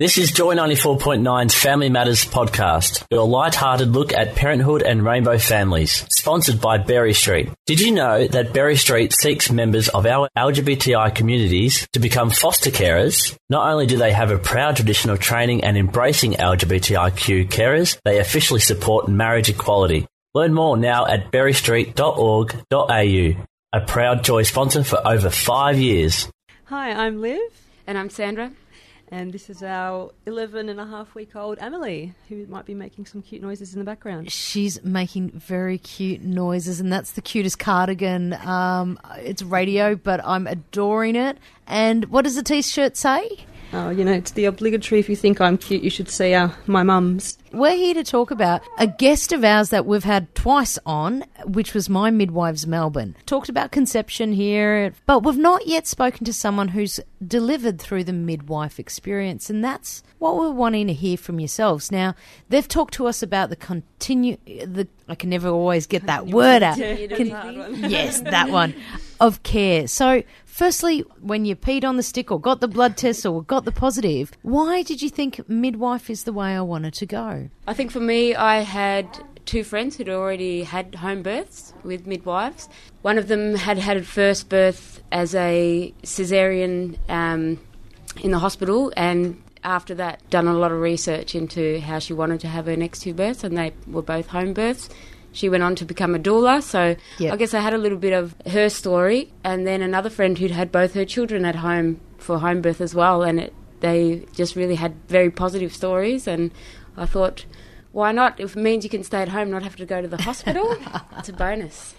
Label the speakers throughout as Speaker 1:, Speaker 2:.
Speaker 1: This is Joy 94.9's Family Matters podcast, your light-hearted look at parenthood and rainbow families, sponsored by Berry Street. Did you know that Berry Street seeks members of our LGBTI communities to become foster carers? Not only do they have a proud tradition of training and embracing LGBTIQ carers, they officially support marriage equality. Learn more now at berrystreet.org.au, a proud Joy sponsor for over five years.
Speaker 2: Hi, I'm Liv,
Speaker 3: And I'm Sandra.
Speaker 2: And this is our 11 and a half week old Ameily, who might be making some cute noises in the background.
Speaker 4: She's making very cute noises, and that's the cutest cardigan. Um, it's radio, but I'm adoring it. And what does the t-shirt say?
Speaker 2: Oh, you know, it's the obligatory if you think I'm cute, you should see uh, my mum's.
Speaker 4: We're here to talk about a guest of ours that we've had twice on, which was My Midwives Melbourne. Talked about conception here, but we've not yet spoken to someone who's delivered through the midwife experience, and that's what we're wanting to hear from yourselves. Now, they've talked to us about the continue, the I can never always get that word out. Con- yes, that one of care. So, firstly, when you peed on the stick or got the blood test or got the positive, why did you think midwife is the way I wanted to go?
Speaker 3: I think for me, I had two friends who'd already had home births with midwives. One of them had had a first birth as a caesarean um, in the hospital, and after that, done a lot of research into how she wanted to have her next two births, and they were both home births. She went on to become a doula, so
Speaker 4: Yep.
Speaker 3: I guess I had a little bit of her story, and then another friend who'd had both her children at home for home birth as well, and it, they just really had very positive stories, and I thought, why not? If it means you can stay at home, not have to go to the hospital, it's a bonus.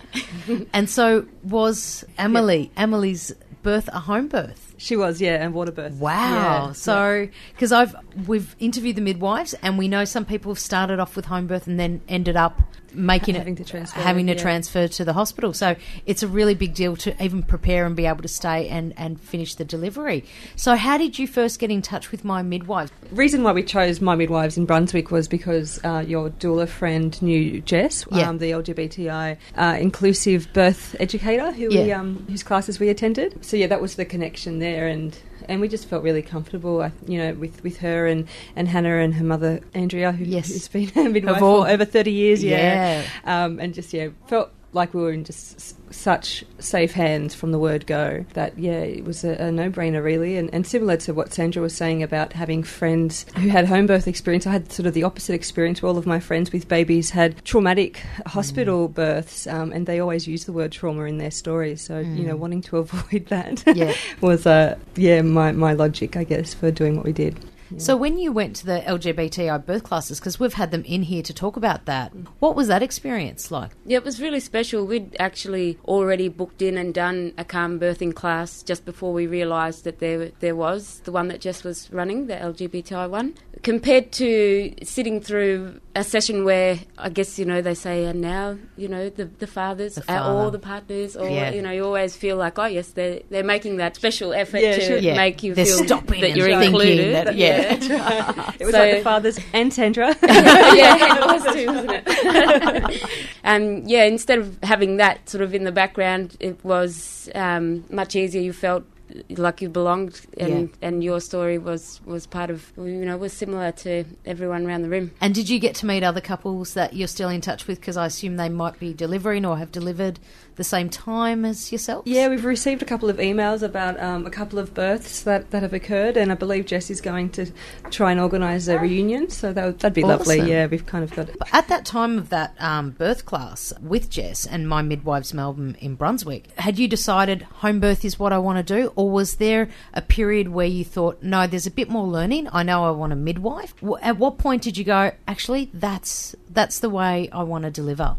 Speaker 4: And so, was Ameily Ameily's birth a home birth?
Speaker 2: She was, yeah, and water birth.
Speaker 4: Wow.
Speaker 2: Yeah,
Speaker 4: so, because I've we've interviewed the midwives, and we know some people have started off with home birth and then ended up making
Speaker 2: Having
Speaker 4: it
Speaker 2: to transfer,
Speaker 4: having to
Speaker 2: yeah.
Speaker 4: transfer to the hospital. So it's a really big deal to even prepare and be able to stay and and finish the delivery. So, how did you first get in touch with my midwife?
Speaker 2: reason why we chose My Midwives in Brunswick was because uh, your doula friend knew Jess,
Speaker 4: Yeah.
Speaker 2: um, the LGBTI uh, inclusive birth educator, who we, um, whose classes we attended. So yeah, that was the connection there, and and we just felt really comfortable, you know, with, with her and, and Hannah and her mother Andrea, who,
Speaker 4: Yes.
Speaker 2: who's been a midwife for over thirty years.
Speaker 4: Yeah.
Speaker 2: Yeah, Um, and just yeah, felt like we were in just s- such safe hands from the word go that yeah it was a, a no-brainer really. And, and similar to what Sandra was saying about having friends who had home birth experience I had sort of the opposite experience where all of my friends with babies had traumatic hospital births um, and they always use the word trauma in their stories so you know wanting to avoid that
Speaker 4: Yeah.
Speaker 2: was uh, yeah my, my logic I guess for doing what we did
Speaker 4: So, when you went to the LGBTI birth classes, because we've had them in here to talk about that, mm. what was that experience like?
Speaker 3: Yeah, it was really special. We'd actually already booked in and done a calm birthing class just before we realised that there there was the one that Jess was running, the LGBTI one. Compared to sitting through a session where I guess you know they say, and now you know the the fathers,
Speaker 4: The
Speaker 3: uh,
Speaker 4: father.
Speaker 3: all the partners, or
Speaker 4: Yeah.
Speaker 3: you know you always feel like, oh yes, they they're making that special effort
Speaker 2: Yeah,
Speaker 3: to
Speaker 2: sure.
Speaker 4: Yeah.
Speaker 3: make you
Speaker 4: They're
Speaker 3: feel
Speaker 4: stopping
Speaker 3: that you're
Speaker 4: thinking
Speaker 3: included.
Speaker 4: that- yeah.
Speaker 2: it was
Speaker 3: So-
Speaker 2: like the fathers and Sandra
Speaker 3: yeah, it was too, wasn't it? and yeah, instead of having that sort of in the background, it was um, much easier. You felt like you belonged, and and your story was was part of you know was similar to everyone around the room.
Speaker 4: And did you get to meet other couples that you're still in touch with? Because I assume they might be delivering or have delivered the same time as yourself.
Speaker 2: Yeah, we've received a couple of emails about um, a couple of births that, that have occurred, and I believe Jessie's going to try and organise a reunion, so that, would- that'd be lovely. Yeah, we've kind of got it.
Speaker 4: But at that time of that um, birth class with Jess and my midwives Melbourne in Brunswick, had you decided home birth is what I want to do, or was there a period where you thought, no, there's a bit more learning. I know I want a midwife. At what point did you go, actually, that's that's the way I want to deliver?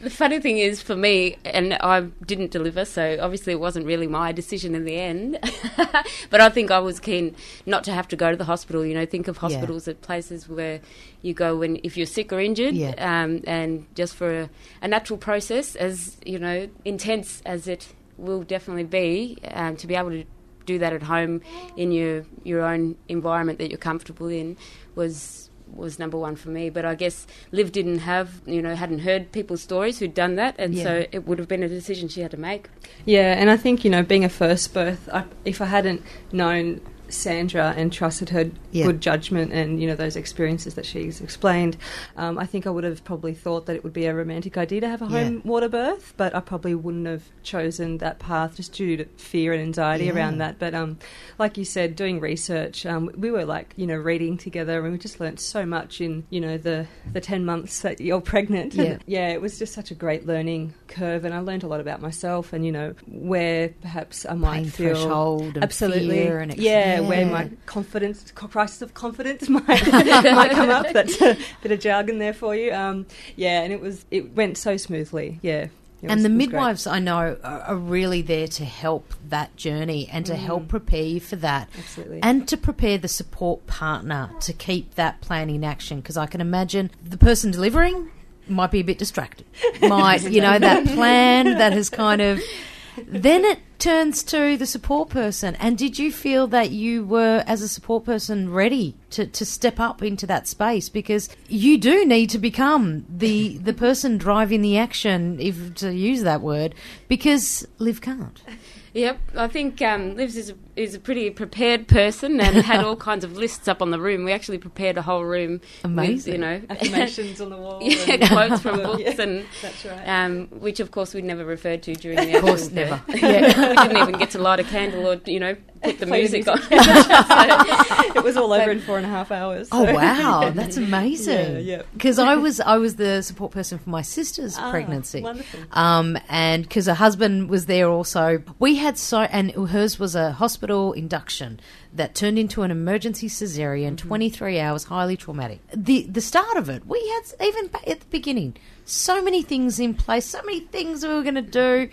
Speaker 3: The funny thing is, for me, and I didn't deliver, so obviously it wasn't really my decision in the end. but I think I was keen not to have to go to the hospital. You know, think of hospitals as places where you go when if you're sick or injured,
Speaker 4: Yeah.
Speaker 3: um, and just for a, a natural process, as you know, intense as it will definitely be, um, to be able to do that at home in your your own environment that you're comfortable in was was number one for me. But I guess Liv didn't have, you know, hadn't heard people's stories who'd done that, and
Speaker 4: Yeah.
Speaker 3: so it would have been a decision she had to make.
Speaker 2: Yeah, and I think you know, being a first birth, I, if I hadn't known Sandra and trusted her
Speaker 4: Yeah.
Speaker 2: good judgment and you know those experiences that she's explained, um, I think I would have probably thought that it would be a romantic idea to have a
Speaker 4: Yeah.
Speaker 2: home water birth, but I probably wouldn't have chosen that path just due to fear and anxiety
Speaker 4: Yeah.
Speaker 2: around that. But um, like you said, doing research, um, we were like you know reading together, and we just learnt so much in you know the the ten months that you're pregnant.
Speaker 4: Yeah.
Speaker 2: yeah, it was just such a great learning curve, and I learned a lot about myself, and you know where perhaps I might
Speaker 4: Pain
Speaker 2: feel
Speaker 4: threshold and
Speaker 2: absolutely,
Speaker 4: fear and ex-
Speaker 2: yeah, where my confidence, crisis of confidence might might come up. That's a bit of jargon there for you. Um, yeah, and it was it went so smoothly. Yeah, It
Speaker 4: and the midwives I know are, are really there to help that journey and to help prepare you for that.
Speaker 2: Mm. Absolutely.
Speaker 4: And to prepare the support partner to keep that plan in action. Because I can imagine the person delivering might be a bit distracted. Might, you know, that plan that has kind of. Then it turns to the support person. And did you feel that you were, as a support person, ready to, to step up into that space? Because you do need to become the the person driving the action, if to use that word, because Liv can't.
Speaker 3: Yep, I think um, Livs is a, is a pretty prepared person and had all kinds of lists up on the room. We actually prepared a whole room
Speaker 4: Amazing.
Speaker 3: with, you know,
Speaker 2: affirmations on the wall.
Speaker 3: yeah,
Speaker 2: and-
Speaker 3: quotes from books
Speaker 2: Yeah,
Speaker 3: and
Speaker 2: that's right.
Speaker 3: um, which of course we'd never referred to during the
Speaker 4: Of course,
Speaker 3: actual
Speaker 4: never.
Speaker 3: birth. Yeah, we didn't even get to light a candle or you know put the
Speaker 2: Play the
Speaker 3: music on.
Speaker 2: it was all over in four and a half hours.
Speaker 4: Oh
Speaker 2: so-
Speaker 4: wow, that's amazing.
Speaker 2: Yeah, yeah.
Speaker 4: Because I was I was the support person for my sister's
Speaker 2: Ah,
Speaker 4: pregnancy.
Speaker 2: wonderful.
Speaker 4: Um, and because her husband was there also, we had so and hers was a hospital induction that turned into an emergency cesarean,
Speaker 2: Mm-hmm.
Speaker 4: twenty three hours, highly traumatic. The the start of it, we had even at the beginning, so many things in place, so many things we were going to do.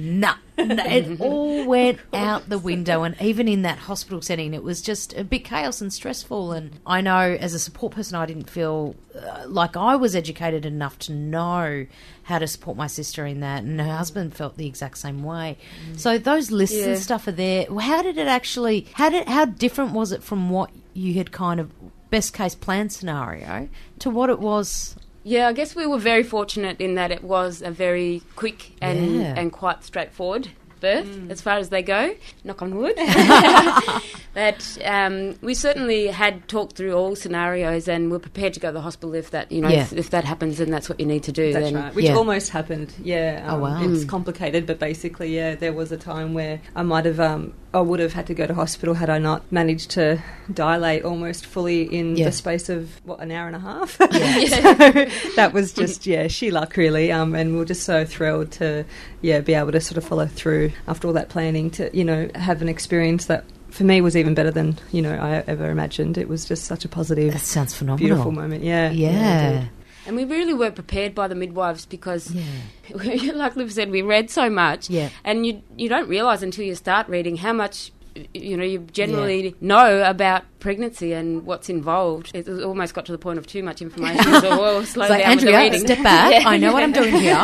Speaker 4: No, no, it all went out the window, and even in that hospital setting, it was just a bit chaos and stressful. And I know, as a support person, I didn't feel uh, like I was educated enough to know how to support my sister in that, and her husband felt the exact same way. So those lists
Speaker 3: Yeah.
Speaker 4: and stuff are there. How did it actually? How did how different was it from what you had kind of best case plan scenario to what it was?
Speaker 3: Yeah, I guess we were very fortunate in that it was a very quick and
Speaker 4: Yeah.
Speaker 3: and quite straightforward birth as far as they go. Knock on wood. but um, we certainly had talked through all scenarios and we're prepared to go to the hospital if that you know
Speaker 4: Yeah.
Speaker 3: if, if that happens and that's what you need to do.
Speaker 2: That's
Speaker 3: then
Speaker 2: right. Which
Speaker 4: Yeah.
Speaker 2: almost happened. Yeah.
Speaker 4: Oh,
Speaker 2: um,
Speaker 4: wow.
Speaker 2: It's
Speaker 4: Mm.
Speaker 2: complicated, but basically, yeah, there was a time where I might have, um, I would have had to go to hospital had I not managed to dilate almost fully in
Speaker 4: Yeah.
Speaker 2: the space of what an hour and a half.
Speaker 4: Yeah.
Speaker 2: so that was just yeah, she luck really. Um, and we we're just so thrilled to yeah be able to sort of follow through after all that planning to you know have an experience that. For me, was even better than you know I ever imagined. It was just such a positive,
Speaker 4: That sounds phenomenal.
Speaker 2: beautiful moment. Yeah,
Speaker 4: Yeah.
Speaker 2: did.
Speaker 3: And we really were prepared by the midwives because
Speaker 4: Yeah.
Speaker 3: like Liv said, we read so much,
Speaker 4: Yeah.
Speaker 3: and you you don't realise until you start reading how much you know you generally know about pregnancy and what's involved. It almost got to the point of too much information, so we'll slow
Speaker 4: like,
Speaker 3: down
Speaker 4: Andrea,
Speaker 3: reading.
Speaker 4: step back.
Speaker 3: Yeah.
Speaker 4: I know what I'm doing here.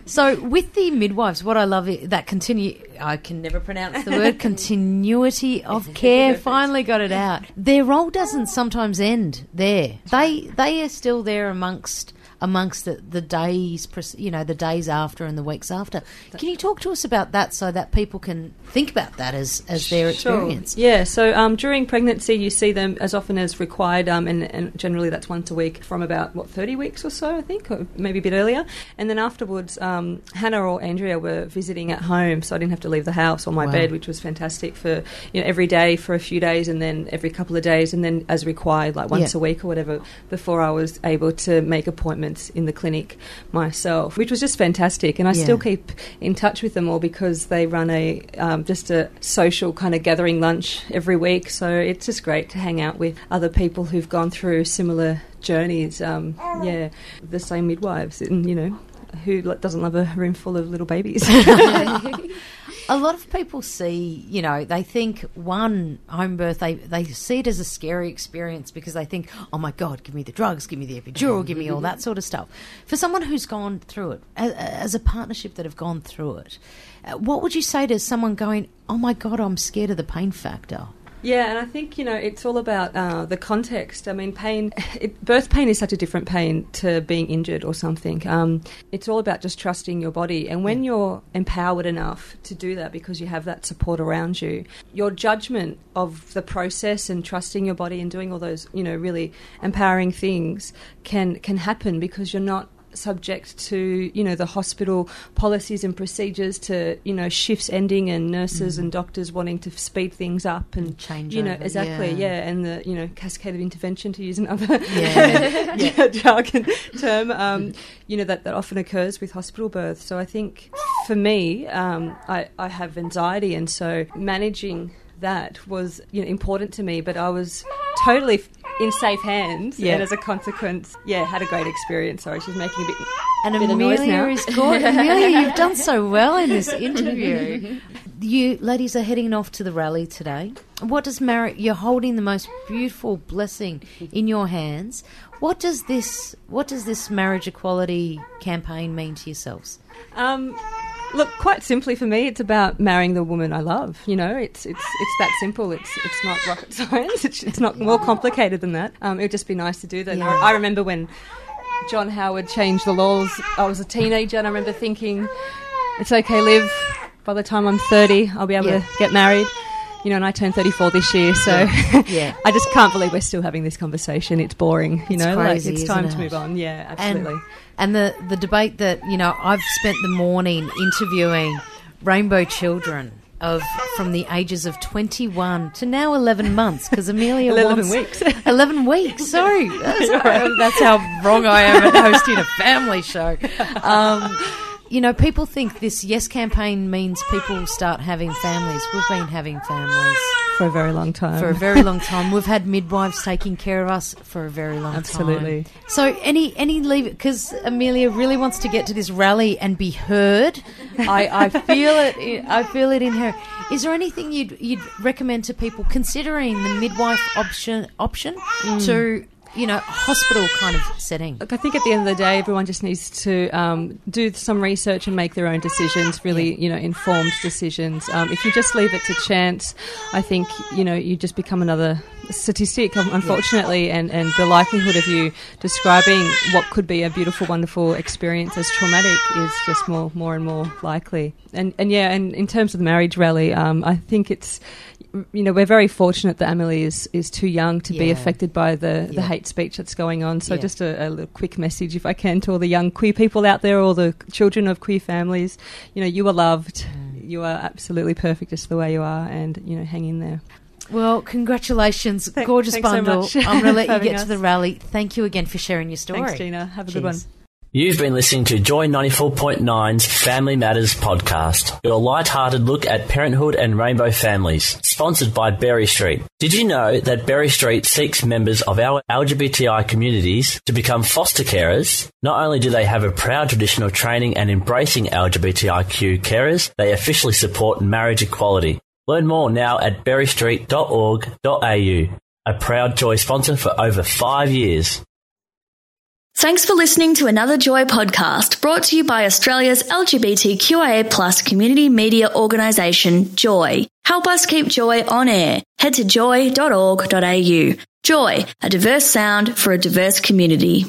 Speaker 4: so, with the midwives, what I love i- that continue. I can never pronounce the word continuity of care. Finally got it out. Their role doesn't sometimes end there. They they are still there amongst amongst the, the days, you know, the days after and the weeks after. Can you talk to us about that so that people can think about that as as their
Speaker 2: Sure.
Speaker 4: experience?
Speaker 2: Yeah, so um, during pregnancy, you see them as often as required, um, and, and generally that's once a week from about, what, 30 weeks or so, I think, or maybe a bit earlier. And then afterwards, um, Hannah or Andrea were visiting at home, so I didn't have to leave the house or my
Speaker 4: Wow.
Speaker 2: bed, which was fantastic for, you know, every day for a few days and then every couple of days, and then as required, like once
Speaker 4: Yeah.
Speaker 2: a week or whatever, before I was able to make appointments in the clinic myself, which was just fantastic. And I
Speaker 4: Yeah.
Speaker 2: still keep in touch with them all because they run a um, just a social kind of gathering lunch every week. So it's just great to hang out with other people who've gone through similar journeys. Um, yeah, the same midwives, and you know. Who doesn't love a room full of little babies?
Speaker 4: A lot of people see, you know, they think one home birth, they, they see it as a scary experience because they think, oh my God, give me the drugs, give me the epidural, give me all that sort of stuff. For someone who's gone through it, as, a partnership that have gone through it, uh, what would you say to someone going, oh my God, I'm scared of the pain factor?
Speaker 2: Yeah, and I think you know it's all about uh, the context. I mean, pain, it, birth pain is such a different pain to being injured or something. Um, it's all about just trusting your body, and when you're empowered enough to do that because you have that support around you, your judgment of the process and trusting your body and doing all those you know really empowering things can can happen because you're not subject to you know the hospital policies and procedures to you know shifts ending and nurses mm. and doctors wanting to speed things up and,
Speaker 4: change
Speaker 2: you know
Speaker 4: over,
Speaker 2: exactly
Speaker 4: yeah.
Speaker 2: yeah. and the you know cascade of intervention to use another yeah. jargon term um, you know that that often occurs with hospital births so I think for me um, I, I have anxiety and so managing that was you know important to me but I was totally in safe hands,
Speaker 4: Yeah.
Speaker 2: and as a consequence, yeah, had a great experience. Sorry, she's making a bit.
Speaker 4: And
Speaker 2: bit of noise
Speaker 4: Amelia
Speaker 2: now.
Speaker 4: is good. Amelia, you've done so well in this interview. You ladies are heading off to the rally today. What does marriage? You're holding the most beautiful blessing in your hands. What does this? What does this marriage equality campaign mean to yourselves?
Speaker 2: Um, look, quite simply for me, it's about marrying the woman I love. You know, it's it's it's that simple. It's it's not rocket science. It's, it's not more complicated than that. Um, it would just be nice to do that. And I, I remember when John Howard changed the laws. I was a teenager, and I remember thinking, "It's okay, Liv. By the time I'm 30, I'll be able
Speaker 4: Yeah.
Speaker 2: to get married." You know, and I turned 34 this year, so
Speaker 4: Yeah.
Speaker 2: I just can't believe we're still having this conversation. It's boring, you
Speaker 4: It's
Speaker 2: know.
Speaker 4: crazy,
Speaker 2: like it's time
Speaker 4: isn't
Speaker 2: to move on. Yeah, absolutely.
Speaker 4: and the the debate that you know I've spent the morning interviewing rainbow children of from the ages of 21 to now 11 months because Amelia
Speaker 2: 11
Speaker 4: wants
Speaker 2: weeks.
Speaker 4: 11 weeks. Sorry, that's, that's how wrong I am at hosting a family show. Um, you know, people think this Yes campaign means people start having families. We've been having families
Speaker 2: for a very long time.
Speaker 4: for a very long time. We've had midwives taking care of us for a very long
Speaker 2: Absolutely.
Speaker 4: time. Absolutely. So, any any leave because Amelia really wants to get to this rally and be heard. I, I feel it. i- I feel it in her. Is there anything you'd you'd recommend to people considering the midwife option option mm. to you know hospital kind of setting?
Speaker 2: Look, I think at the end of the day, everyone just needs to um, do some research and make their own decisions. Really, you know, informed decisions. Um, if you just leave it to chance, I think you know you just become another statistic, um, unfortunately, and, and the likelihood of you describing what could be a beautiful, wonderful experience as traumatic is just more, more and more likely. And and yeah, and in terms of the marriage rally, um, I think it's you know we're very fortunate that Ameily is is too young to be affected by the the
Speaker 4: Yeah.
Speaker 2: hate speech that's going on. So
Speaker 4: Yeah.
Speaker 2: just a, a little quick message, if I can, to all the young queer people out there, all the children of queer families. You know, you are loved.
Speaker 4: Mm.
Speaker 2: You are absolutely perfect just the way you are, and you know, hang in there.
Speaker 4: Well, congratulations,
Speaker 2: Thank-
Speaker 4: gorgeous
Speaker 2: thanks so
Speaker 4: bundle.
Speaker 2: much
Speaker 4: I'm going to let you get
Speaker 2: having
Speaker 4: to the rally. Thank you again for sharing your story.
Speaker 2: Thanks, Gina. Have a good one.
Speaker 1: You've been listening to Joy 94.9's Family Matters podcast, your light-hearted look at parenthood and rainbow families, sponsored by Berry Street. Did you know that Berry Street seeks members of our LGBTI communities to become foster carers? Not only do they have a proud tradition of training and embracing LGBTIQ carers, they officially support marriage equality. Learn more now at berrystreet.org.au, a proud Joy sponsor for over five years.
Speaker 5: Thanks for listening to another Joy podcast brought to you by Australia's LGBTQIA plus community media organisation, Joy. Help us keep Joy on air. Head to joy.org.au. Joy, a diverse sound for a diverse community.